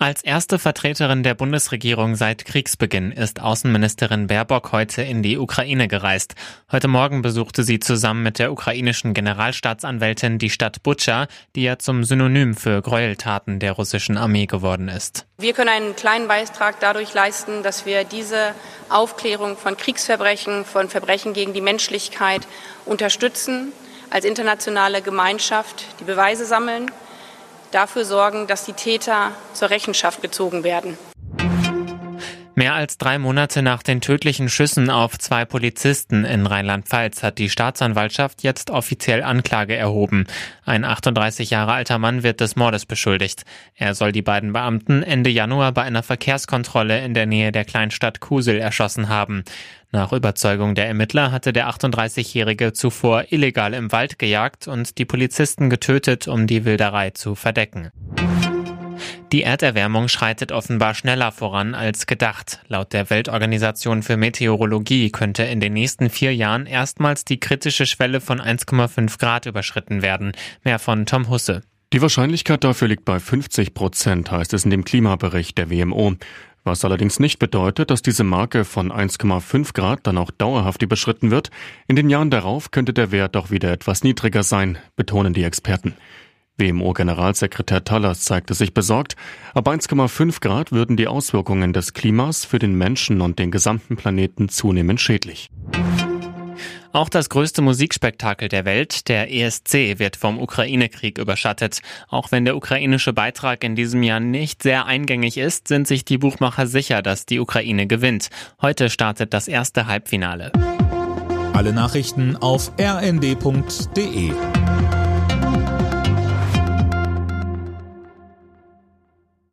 Als erste Vertreterin der Bundesregierung seit Kriegsbeginn ist Außenministerin Baerbock heute in die Ukraine gereist. Heute Morgen besuchte sie zusammen mit der ukrainischen Generalstaatsanwältin die Stadt Butscha, die ja zum Synonym für Gräueltaten der russischen Armee geworden ist. Wir können einen kleinen Beitrag dadurch leisten, dass wir diese Aufklärung von Kriegsverbrechen, von Verbrechen gegen die Menschlichkeit unterstützen, als internationale Gemeinschaft die Beweise sammeln dafür sorgen, dass die Täter zur Rechenschaft gezogen werden. Mehr als drei Monate nach den tödlichen Schüssen auf zwei Polizisten in Rheinland-Pfalz hat die Staatsanwaltschaft jetzt offiziell Anklage erhoben. Ein 38 Jahre alter Mann wird des Mordes beschuldigt. Er soll die beiden Beamten Ende Januar bei einer Verkehrskontrolle in der Nähe der Kleinstadt Kusel erschossen haben. Nach Überzeugung der Ermittler hatte der 38-Jährige zuvor illegal im Wald gejagt und die Polizisten getötet, um die Wilderei zu verdecken. Die Erderwärmung schreitet offenbar schneller voran als gedacht. Laut der Weltorganisation für Meteorologie könnte in den nächsten vier Jahren erstmals die kritische Schwelle von 1,5 Grad überschritten werden. Mehr von Tom Husse. Die Wahrscheinlichkeit dafür liegt bei 50 Prozent, heißt es in dem Klimabericht der WMO. Was allerdings nicht bedeutet, dass diese Marke von 1,5 Grad dann auch dauerhaft überschritten wird. In den Jahren darauf könnte der Wert doch wieder etwas niedriger sein, betonen die Experten. WMO-Generalsekretär Tallas zeigte sich besorgt. Ab 1,5 Grad würden die Auswirkungen des Klimas für den Menschen und den gesamten Planeten zunehmend schädlich. Auch das größte Musikspektakel der Welt, der ESC, wird vom Ukraine-Krieg überschattet. Auch wenn der ukrainische Beitrag in diesem Jahr nicht sehr eingängig ist, sind sich die Buchmacher sicher, dass die Ukraine gewinnt. Heute startet das erste Halbfinale. Alle Nachrichten auf rnd.de